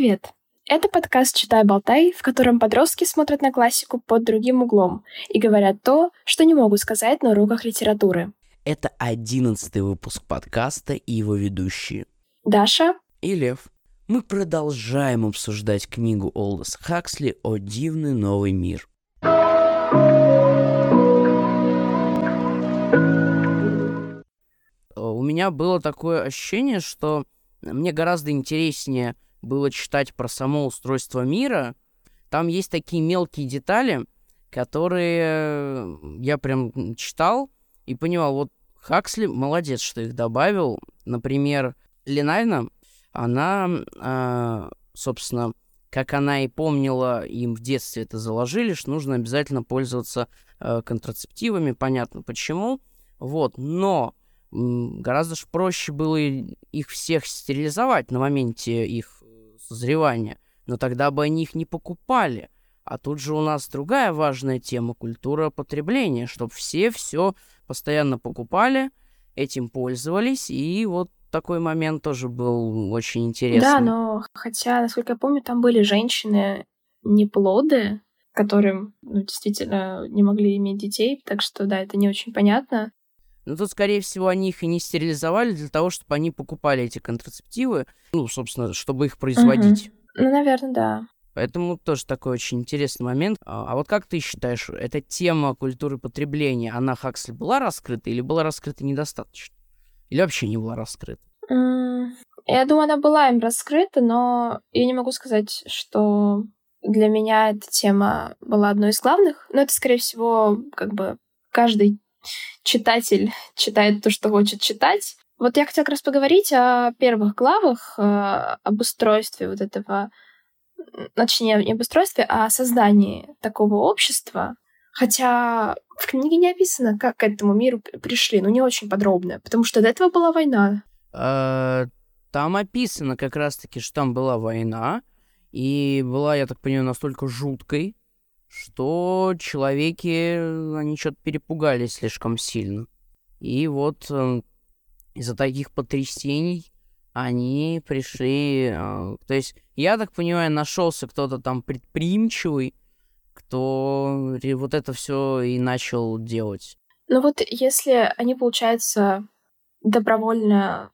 привет! Это подкаст «Читай-болтай», в котором подростки смотрят на классику под другим углом и говорят то, что не могут сказать на уроках литературы. Это одиннадцатый выпуск подкаста и его ведущие. Даша и Лев. Мы продолжаем обсуждать книгу Олдос Хаксли «О дивный новый мир». У меня было такое ощущение, что мне гораздо интереснее было читать про само устройство мира. Там есть такие мелкие детали, которые я прям читал и понимал, вот Хаксли молодец, что их добавил. Например, Ленайна, она, э, собственно, как она и помнила, им в детстве это заложили, что нужно обязательно пользоваться э, контрацептивами, понятно почему. Вот, но гораздо же проще было их всех стерилизовать на моменте их э, созревания. Но тогда бы они их не покупали. А тут же у нас другая важная тема культура потребления, чтобы все все постоянно покупали, этим пользовались, и вот такой момент тоже был очень интересный. Да, но хотя, насколько я помню, там были женщины неплоды, которым ну, действительно не могли иметь детей, так что да, это не очень понятно. Ну, тут, скорее всего, они их и не стерилизовали для того, чтобы они покупали эти контрацептивы, ну, собственно, чтобы их производить. Угу. Ну, наверное, да. Поэтому тоже такой очень интересный момент. А, а вот как ты считаешь, эта тема культуры потребления, она Хаксли была раскрыта или была раскрыта недостаточно? Или вообще не была раскрыта? Я думаю, она была им раскрыта, но я не могу сказать, что для меня эта тема была одной из главных. Но это, скорее всего, как бы каждый читатель читает то, что хочет читать. Вот я хотела как раз поговорить о первых главах, э, об устройстве вот этого, точнее, не об устройстве, а о создании такого общества. Хотя в книге не описано, как к этому миру пришли, но не очень подробно, потому что до этого была война. А, там описано как раз-таки, что там была война, и была, я так понимаю, настолько жуткой, что человеки, они что-то перепугались слишком сильно. И вот э, из-за таких потрясений они пришли... Э, то есть, я так понимаю, нашелся кто-то там предприимчивый, кто вот это все и начал делать. Ну вот если они, получается, добровольно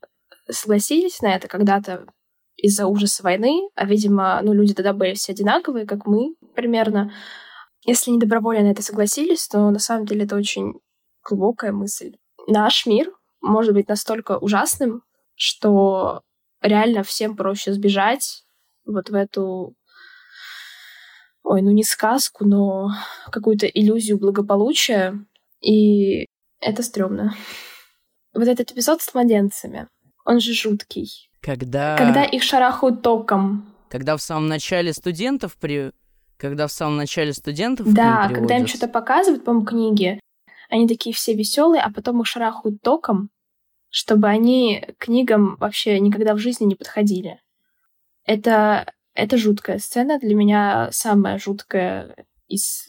согласились на это когда-то из-за ужаса войны, а, видимо, ну, люди тогда были все одинаковые, как мы примерно. Если они добровольно на это согласились, то на самом деле это очень глубокая мысль. Наш мир может быть настолько ужасным, что реально всем проще сбежать вот в эту ой, ну не сказку, но какую-то иллюзию благополучия, и это стрёмно. Вот этот эпизод с младенцами, он же жуткий. Когда... Когда их шарахают током. Когда в самом начале студентов при... Когда в самом начале студентов Да, когда им что-то показывают, по-моему, книги, они такие все веселые, а потом их шарахают током, чтобы они к книгам вообще никогда в жизни не подходили. Это, это жуткая сцена. Для меня самая жуткая из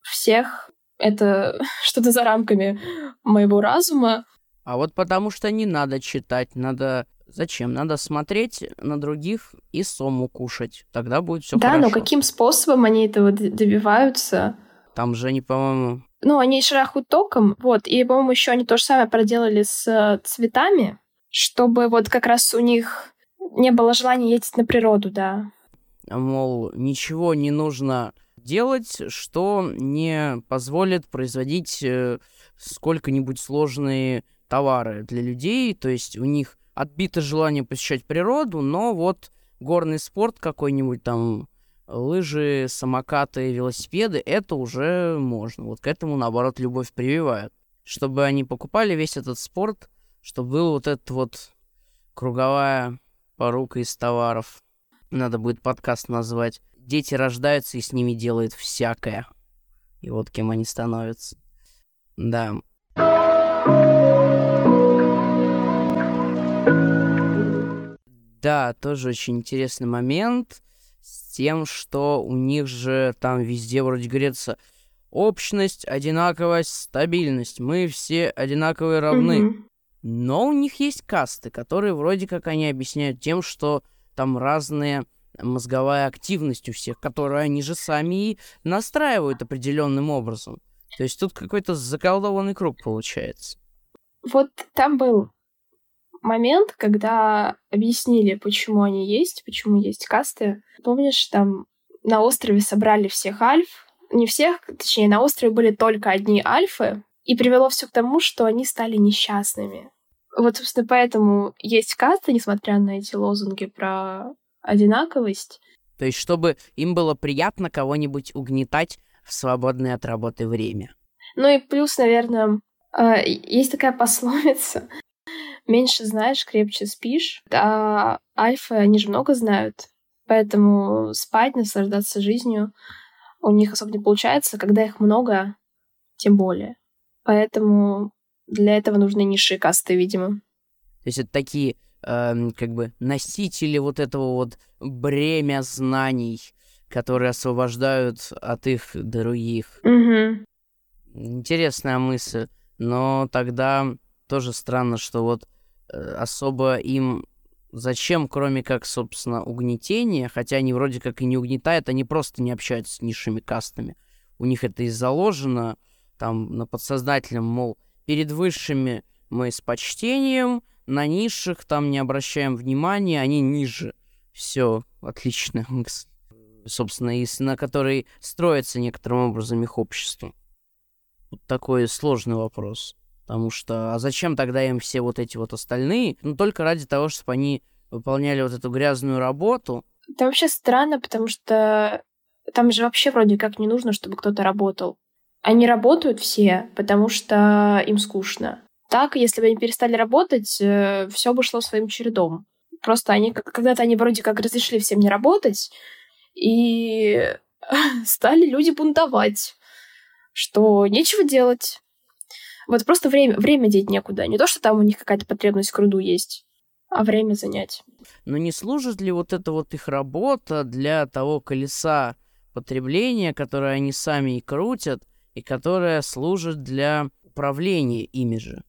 всех. Это что-то за рамками моего разума. А вот потому что не надо читать, надо Зачем? Надо смотреть на других и сому кушать. Тогда будет все да, хорошо. Да, но каким способом они этого добиваются? Там же они, по-моему... Ну, они шарахают током, вот. И, по-моему, еще они то же самое проделали с э, цветами, чтобы вот как раз у них не было желания ездить на природу, да. Мол, ничего не нужно делать, что не позволит производить э, сколько-нибудь сложные товары для людей. То есть у них отбито желание посещать природу, но вот горный спорт какой-нибудь там, лыжи, самокаты, велосипеды, это уже можно. Вот к этому, наоборот, любовь прививают. Чтобы они покупали весь этот спорт, чтобы был вот этот вот круговая порука из товаров. Надо будет подкаст назвать. Дети рождаются и с ними делают всякое. И вот кем они становятся. Да. Да, тоже очень интересный момент с тем, что у них же там везде вроде говорится общность, одинаковость, стабильность. Мы все одинаковые равны. Mm-hmm. Но у них есть касты, которые вроде как они объясняют тем, что там разные мозговая активность у всех, которую они же сами и настраивают определенным образом. То есть тут какой-то заколдованный круг получается. Вот там был момент, когда объяснили, почему они есть, почему есть касты. Помнишь, там на острове собрали всех альф, не всех, точнее, на острове были только одни альфы, и привело все к тому, что они стали несчастными. Вот, собственно, поэтому есть касты, несмотря на эти лозунги про одинаковость. То есть, чтобы им было приятно кого-нибудь угнетать в свободное от работы время. Ну и плюс, наверное, а, есть такая пословица. Меньше знаешь, крепче спишь. А альфы, они же много знают. Поэтому спать, наслаждаться жизнью у них особо не получается. Когда их много, тем более. Поэтому для этого нужны низшие касты, видимо. То есть это такие э, как бы носители вот этого вот бремя знаний, которые освобождают от их других. Угу. Интересная мысль. Но тогда тоже странно, что вот особо им зачем, кроме как, собственно, угнетения, хотя они вроде как и не угнетают, они просто не общаются с низшими кастами. У них это и заложено там на подсознательном, мол, перед высшими мы с почтением, на низших там не обращаем внимания, они ниже. Все, отлично. Собственно, и на которой строится некоторым образом их общество. Вот такой сложный вопрос. Потому что, а зачем тогда им все вот эти вот остальные? Ну, только ради того, чтобы они выполняли вот эту грязную работу. Это вообще странно, потому что там же вообще вроде как не нужно, чтобы кто-то работал. Они работают все, потому что им скучно. Так, если бы они перестали работать, э, все бы шло своим чередом. Просто они когда-то они вроде как разрешили всем не работать, и стали люди бунтовать, что нечего делать. Вот просто время, время деть некуда. Не то, что там у них какая-то потребность к руду есть, а время занять. Но не служит ли вот эта вот их работа для того колеса потребления, которое они сами и крутят, и которое служит для управления ими же?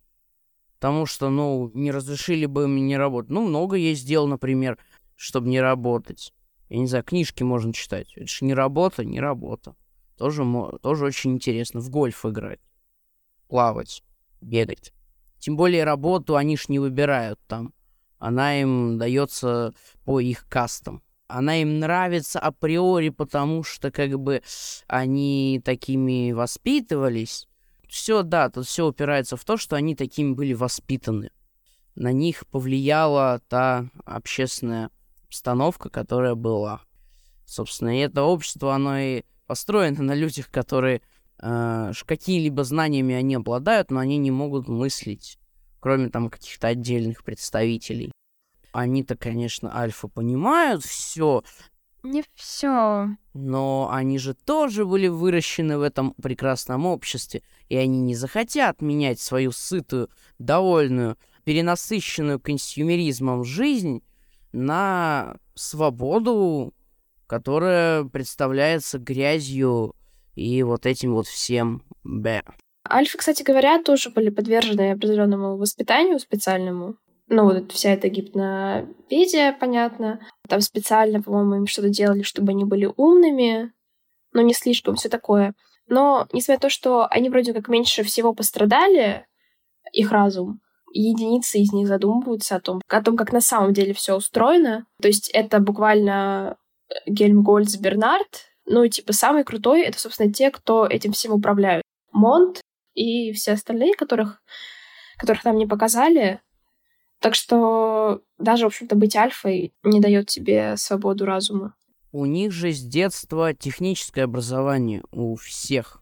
Потому что, ну, не разрешили бы им не работать. Ну, много есть дел, например, чтобы не работать. Я не знаю, книжки можно читать. Это же не работа, не работа. Тоже, тоже очень интересно. В гольф играть плавать, бегать. Тем более работу они ж не выбирают там. Она им дается по их кастам. Она им нравится априори, потому что как бы они такими воспитывались. Все, да, тут все упирается в то, что они такими были воспитаны. На них повлияла та общественная обстановка, которая была. Собственно, и это общество, оно и построено на людях, которые э, какие-либо знаниями они обладают, но они не могут мыслить, кроме там каких-то отдельных представителей. Они-то, конечно, альфа понимают все. Не все. Но они же тоже были выращены в этом прекрасном обществе, и они не захотят менять свою сытую, довольную, перенасыщенную консюмеризмом жизнь на свободу, которая представляется грязью и вот этим вот всем Б. Альфы, кстати говоря, тоже были подвержены определенному воспитанию специальному. Ну, вот вся эта гипнопедия, понятно. Там специально, по-моему, им что-то делали, чтобы они были умными, но не слишком, все такое. Но, несмотря на то, что они вроде как меньше всего пострадали, их разум, единицы из них задумываются о том, о том, как на самом деле все устроено. То есть это буквально Гельмгольц Бернард, ну, типа, самый крутой — это, собственно, те, кто этим всем управляют. Монт и все остальные, которых, которых нам не показали. Так что даже, в общем-то, быть альфой не дает тебе свободу разума. У них же с детства техническое образование у всех.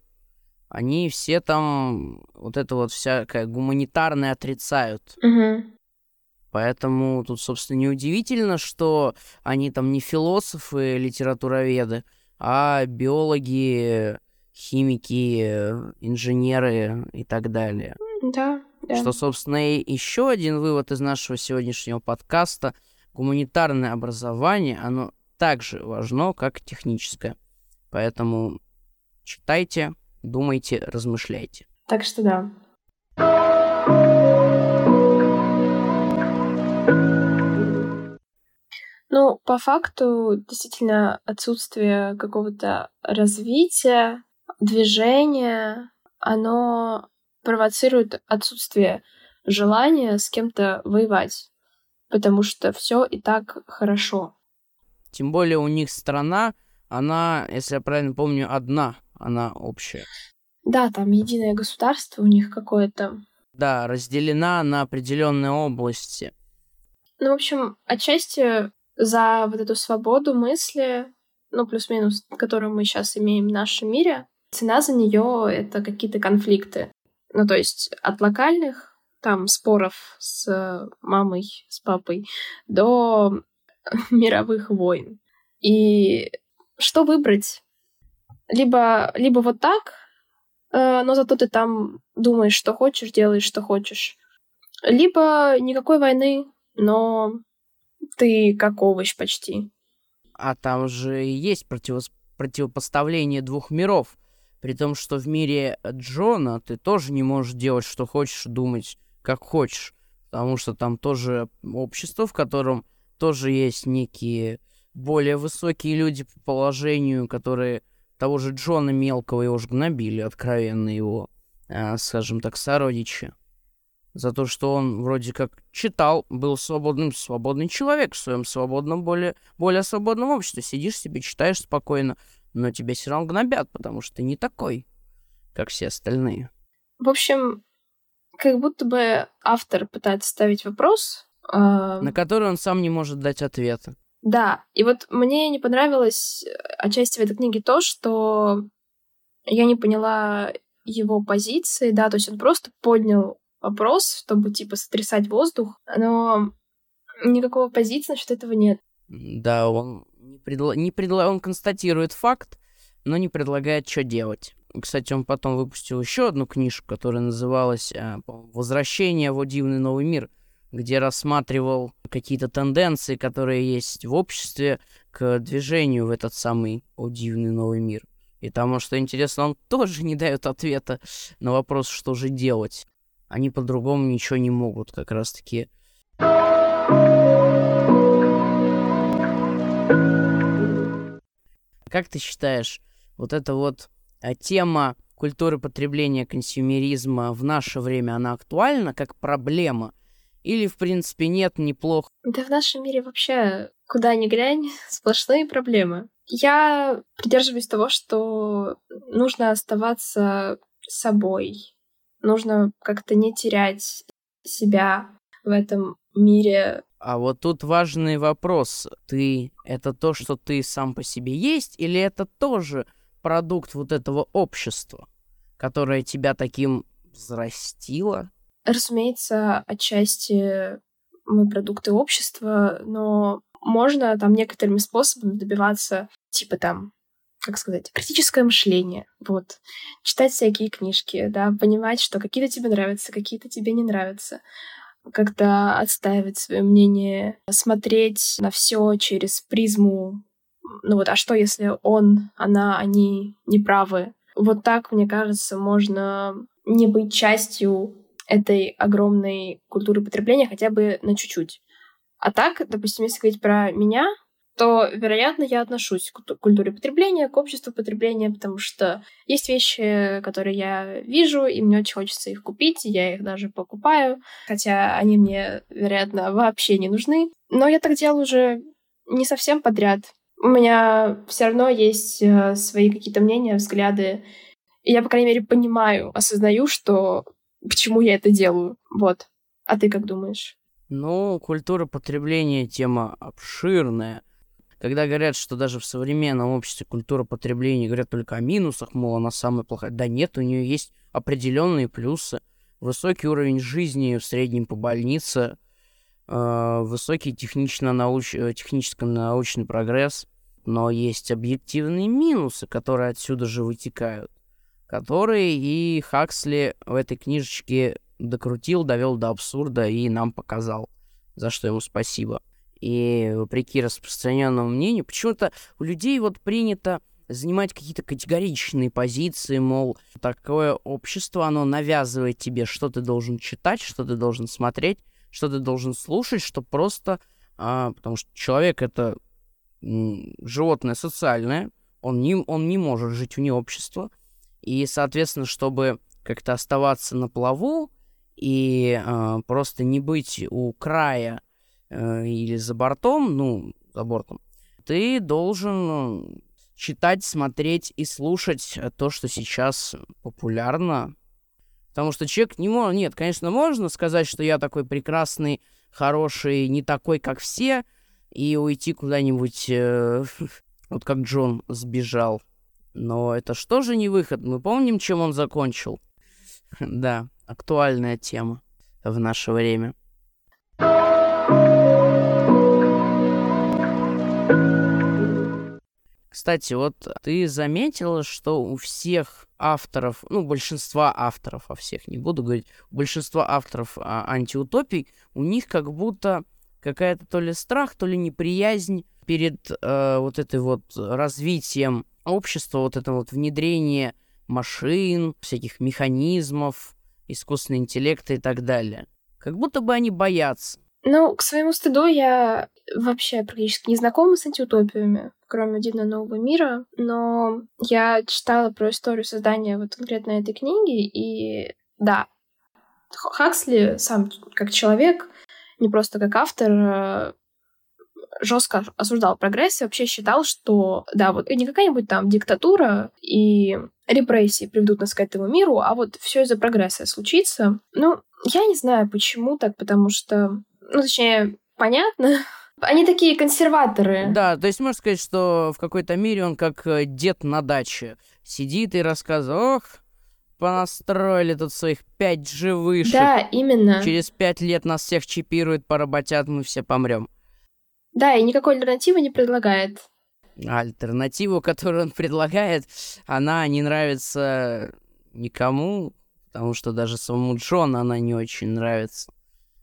Они все там вот это вот всякое гуманитарное отрицают. Угу. Поэтому тут, собственно, неудивительно, что они там не философы, литературоведы, а биологи, химики, инженеры и так далее. Да, да. Что, собственно, и еще один вывод из нашего сегодняшнего подкаста. Гуманитарное образование, оно так же важно, как техническое. Поэтому читайте, думайте, размышляйте. Так что да. Ну, по факту, действительно, отсутствие какого-то развития, движения, оно провоцирует отсутствие желания с кем-то воевать, потому что все и так хорошо. Тем более у них страна, она, если я правильно помню, одна, она общая. Да, там единое государство у них какое-то. Да, разделена на определенные области. Ну, в общем, отчасти за вот эту свободу мысли, ну, плюс-минус, которую мы сейчас имеем в нашем мире, цена за нее это какие-то конфликты. Ну, то есть от локальных там споров с мамой, с папой, до мировых войн. И что выбрать? Либо, либо вот так, э, но зато ты там думаешь, что хочешь, делаешь, что хочешь. Либо никакой войны, но ты как овощ почти. А там же есть против... противопоставление двух миров. При том, что в мире Джона ты тоже не можешь делать, что хочешь, думать, как хочешь. Потому что там тоже общество, в котором тоже есть некие более высокие люди по положению, которые того же Джона Мелкого его же гнобили, откровенно его, э, скажем так, сородичи за то, что он вроде как читал, был свободным, свободный человек в своем свободном, более, более свободном обществе. Сидишь себе, читаешь спокойно, но тебя все равно гнобят, потому что ты не такой, как все остальные. В общем, как будто бы автор пытается ставить вопрос, э... на который он сам не может дать ответа. Да, и вот мне не понравилось отчасти в этой книге то, что я не поняла его позиции, да, то есть он просто поднял вопрос, чтобы, типа, сотрясать воздух, но никакого позиции насчет этого нет. Да, он не, предла... не предла... он констатирует факт, но не предлагает, что делать. Кстати, он потом выпустил еще одну книжку, которая называлась а, «Возвращение в дивный новый мир», где рассматривал какие-то тенденции, которые есть в обществе к движению в этот самый «О новый мир». И там, что интересно, он тоже не дает ответа на вопрос, что же делать они по-другому ничего не могут как раз-таки. Как ты считаешь, вот эта вот а, тема культуры потребления консюмеризма в наше время, она актуальна как проблема? Или, в принципе, нет, неплохо? Да в нашем мире вообще, куда ни глянь, сплошные проблемы. Я придерживаюсь того, что нужно оставаться собой, нужно как-то не терять себя в этом мире. А вот тут важный вопрос. Ты — это то, что ты сам по себе есть, или это тоже продукт вот этого общества, которое тебя таким взрастило? Разумеется, отчасти мы продукты общества, но можно там некоторыми способами добиваться, типа там, как сказать, критическое мышление, вот, читать всякие книжки, да, понимать, что какие-то тебе нравятся, какие-то тебе не нравятся, как-то отстаивать свое мнение, смотреть на все через призму, ну вот, а что, если он, она, они неправы? Вот так, мне кажется, можно не быть частью этой огромной культуры потребления хотя бы на чуть-чуть. А так, допустим, если говорить про меня, то, вероятно, я отношусь к культуре потребления, к обществу потребления, потому что есть вещи, которые я вижу, и мне очень хочется их купить, я их даже покупаю, хотя они мне, вероятно, вообще не нужны. Но я так делаю уже не совсем подряд. У меня все равно есть э, свои какие-то мнения, взгляды, и я, по крайней мере, понимаю, осознаю, что почему я это делаю. Вот. А ты как думаешь? Ну, культура потребления тема обширная когда говорят, что даже в современном обществе культура потребления говорят только о минусах, мол, она самая плохая. Да нет, у нее есть определенные плюсы. Высокий уровень жизни в среднем по больнице, э, высокий технично-науч... Э, техническо-научный прогресс, но есть объективные минусы, которые отсюда же вытекают, которые и Хаксли в этой книжечке докрутил, довел до абсурда и нам показал, за что ему спасибо. И вопреки распространенному мнению, почему-то у людей вот принято занимать какие-то категоричные позиции, мол, такое общество, оно навязывает тебе, что ты должен читать, что ты должен смотреть, что ты должен слушать, чтобы просто а, потому что человек это животное социальное, он не, он не может жить вне общества, и, соответственно, чтобы как-то оставаться на плаву и э, просто не быть у края э, или за бортом, ну, за бортом, ты должен читать, смотреть и слушать то, что сейчас популярно. Потому что человек не может... Нет, конечно, можно сказать, что я такой прекрасный, хороший, не такой, как все, и уйти куда-нибудь, э, вот как Джон сбежал. Но это что же не выход? Мы помним, чем он закончил. Да, актуальная тема в наше время. Кстати, вот ты заметила, что у всех авторов, ну, большинства авторов, о всех не буду говорить, большинства авторов а, антиутопий, у них как будто какая-то то ли страх, то ли неприязнь перед э, вот этой вот развитием общества, вот это вот внедрение машин, всяких механизмов, искусственного интеллекта и так далее. Как будто бы они боятся. Ну, к своему стыду я вообще практически не знакома с антиутопиями, кроме «Дивного нового мира», но я читала про историю создания вот конкретно этой книги, и да, Хаксли сам как человек, не просто как автор, э, жестко осуждал прогресс и вообще считал, что, да, вот не какая-нибудь там диктатура и репрессии приведут нас к этому миру, а вот все из-за прогресса случится. Ну, я не знаю, почему так, потому что, ну, точнее, понятно, они такие консерваторы. Да, то есть можно сказать, что в какой-то мере он как э, дед на даче. Сидит и рассказывает, ох, понастроили тут своих пять живышек. Да, именно. Через пять лет нас всех чипируют, поработят, мы все помрем. Да, и никакой альтернативы не предлагает. Альтернативу, которую он предлагает, она не нравится никому, потому что даже самому Джону она не очень нравится.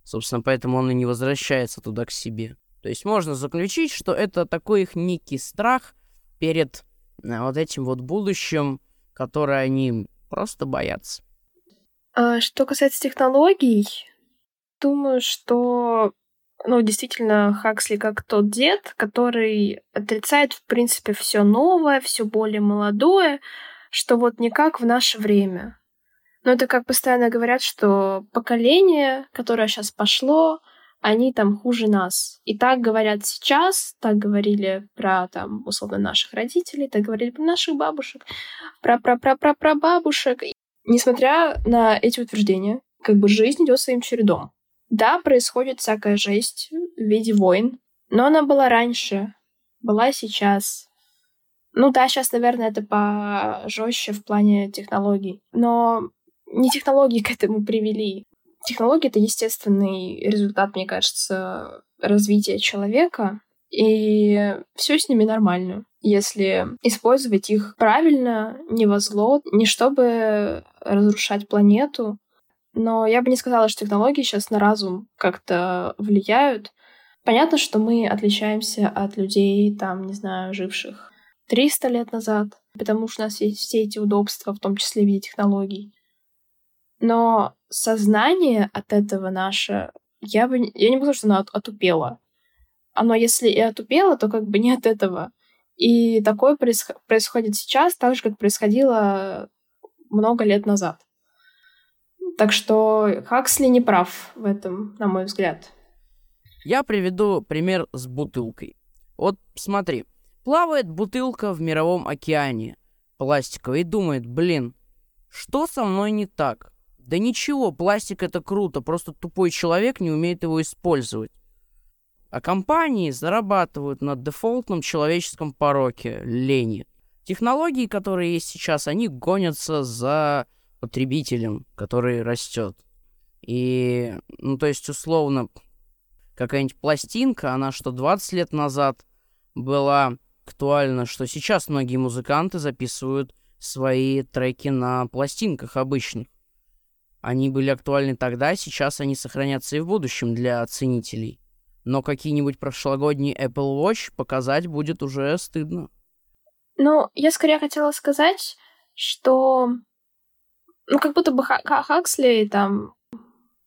Собственно, поэтому он и не возвращается туда к себе. То есть можно заключить, что это такой их некий страх перед э, вот этим вот будущим, которое они просто боятся. А, что касается технологий, думаю, что ну, действительно, Хаксли как тот дед, который отрицает, в принципе, все новое, все более молодое, что вот не как в наше время. Но это как постоянно говорят, что поколение, которое сейчас пошло, они там хуже нас. И так говорят сейчас, так говорили про, там, условно, наших родителей, так говорили про наших бабушек, про про про про про бабушек. Несмотря на эти утверждения, как бы жизнь идет своим чередом. Да, происходит всякая жесть в виде войн, но она была раньше, была сейчас. Ну да, сейчас, наверное, это пожестче в плане технологий. Но не технологии к этому привели. Технологии — это естественный результат, мне кажется, развития человека. И все с ними нормально, если использовать их правильно, не во зло, не чтобы разрушать планету, но я бы не сказала, что технологии сейчас на разум как-то влияют. Понятно, что мы отличаемся от людей, там, не знаю, живших 300 лет назад, потому что у нас есть все эти удобства, в том числе в виде технологий. Но сознание от этого наше, я бы я не могу сказать, что оно отупело. Оно, если и отупело, то как бы не от этого. И такое происход- происходит сейчас, так же, как происходило много лет назад. Так что Хаксли не прав в этом, на мой взгляд. Я приведу пример с бутылкой. Вот смотри, плавает бутылка в мировом океане пластиковой и думает, блин, что со мной не так? Да ничего, пластик это круто, просто тупой человек не умеет его использовать. А компании зарабатывают на дефолтном человеческом пороке, лени. Технологии, которые есть сейчас, они гонятся за потребителем, который растет. И, ну, то есть, условно, какая-нибудь пластинка, она что 20 лет назад была актуальна, что сейчас многие музыканты записывают свои треки на пластинках обычных. Они были актуальны тогда, сейчас они сохранятся и в будущем для оценителей. Но какие-нибудь прошлогодние Apple Watch показать будет уже стыдно. Ну, я скорее хотела сказать, что ну, как будто бы Хаксли, там,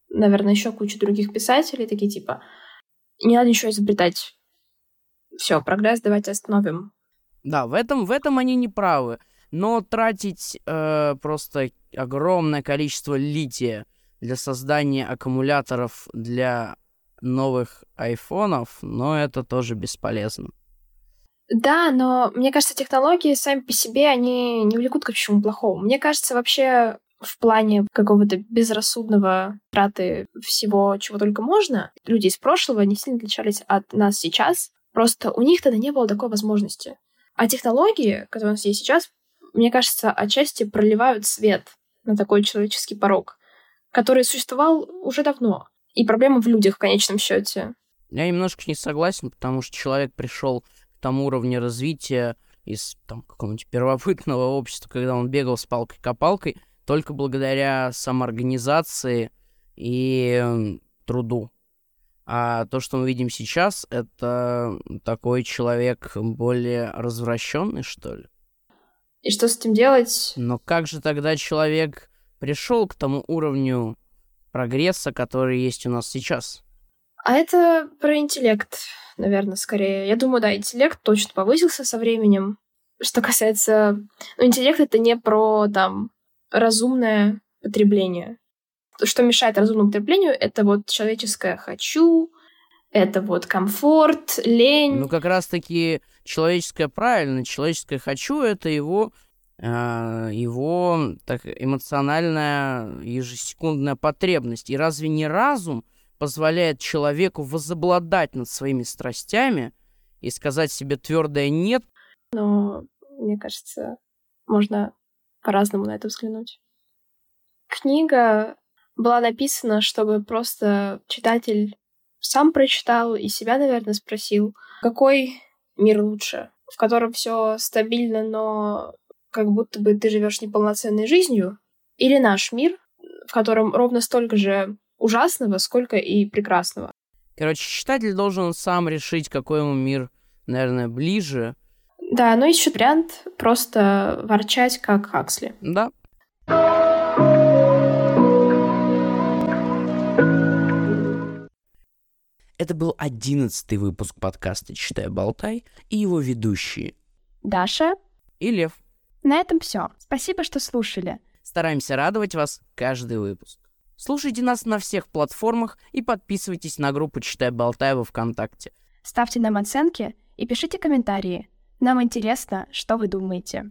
наверное, еще куча других писателей, такие типа, не надо ничего изобретать. Все, прогресс давайте остановим. Да, в этом, в этом они не правы. Но тратить э, просто огромное количество лития для создания аккумуляторов для новых айфонов, но это тоже бесполезно. Да, но мне кажется, технологии сами по себе, они не влекут к чему плохому. Мне кажется, вообще в плане какого-то безрассудного траты всего, чего только можно, люди из прошлого не сильно отличались от нас сейчас. Просто у них тогда не было такой возможности. А технологии, которые у нас есть сейчас, мне кажется, отчасти проливают свет на такой человеческий порог, который существовал уже давно. И проблема в людях в конечном счете. Я немножко не согласен, потому что человек пришел к тому уровню развития из там, какого-нибудь первобытного общества, когда он бегал с палкой-копалкой, только благодаря самоорганизации и труду. А то, что мы видим сейчас, это такой человек более развращенный, что ли. И что с этим делать? Но как же тогда человек пришел к тому уровню прогресса, который есть у нас сейчас? А это про интеллект, наверное, скорее. Я думаю, да, интеллект точно повысился со временем. Что касается... Ну, интеллект — это не про, там, разумное потребление. Что мешает разумному потреблению, это вот человеческое «хочу», это вот комфорт, лень. Ну, как раз-таки человеческое правильно, человеческое «хочу» — это его, э, его так, эмоциональная ежесекундная потребность. И разве не разум позволяет человеку возобладать над своими страстями и сказать себе твердое «нет»? Но, мне кажется, можно по-разному на это взглянуть. Книга была написана, чтобы просто читатель сам прочитал и себя, наверное, спросил, какой мир лучше, в котором все стабильно, но как будто бы ты живешь неполноценной жизнью, или наш мир, в котором ровно столько же ужасного, сколько и прекрасного. Короче, читатель должен сам решить, какой ему мир, наверное, ближе, да, ну еще вариант просто ворчать, как Хаксли. Да. Это был одиннадцатый выпуск подкаста «Читай, болтай» и его ведущие Даша и Лев. На этом все. Спасибо, что слушали. Стараемся радовать вас каждый выпуск. Слушайте нас на всех платформах и подписывайтесь на группу «Читай, болтай» во Вконтакте. Ставьте нам оценки и пишите комментарии – нам интересно, что вы думаете.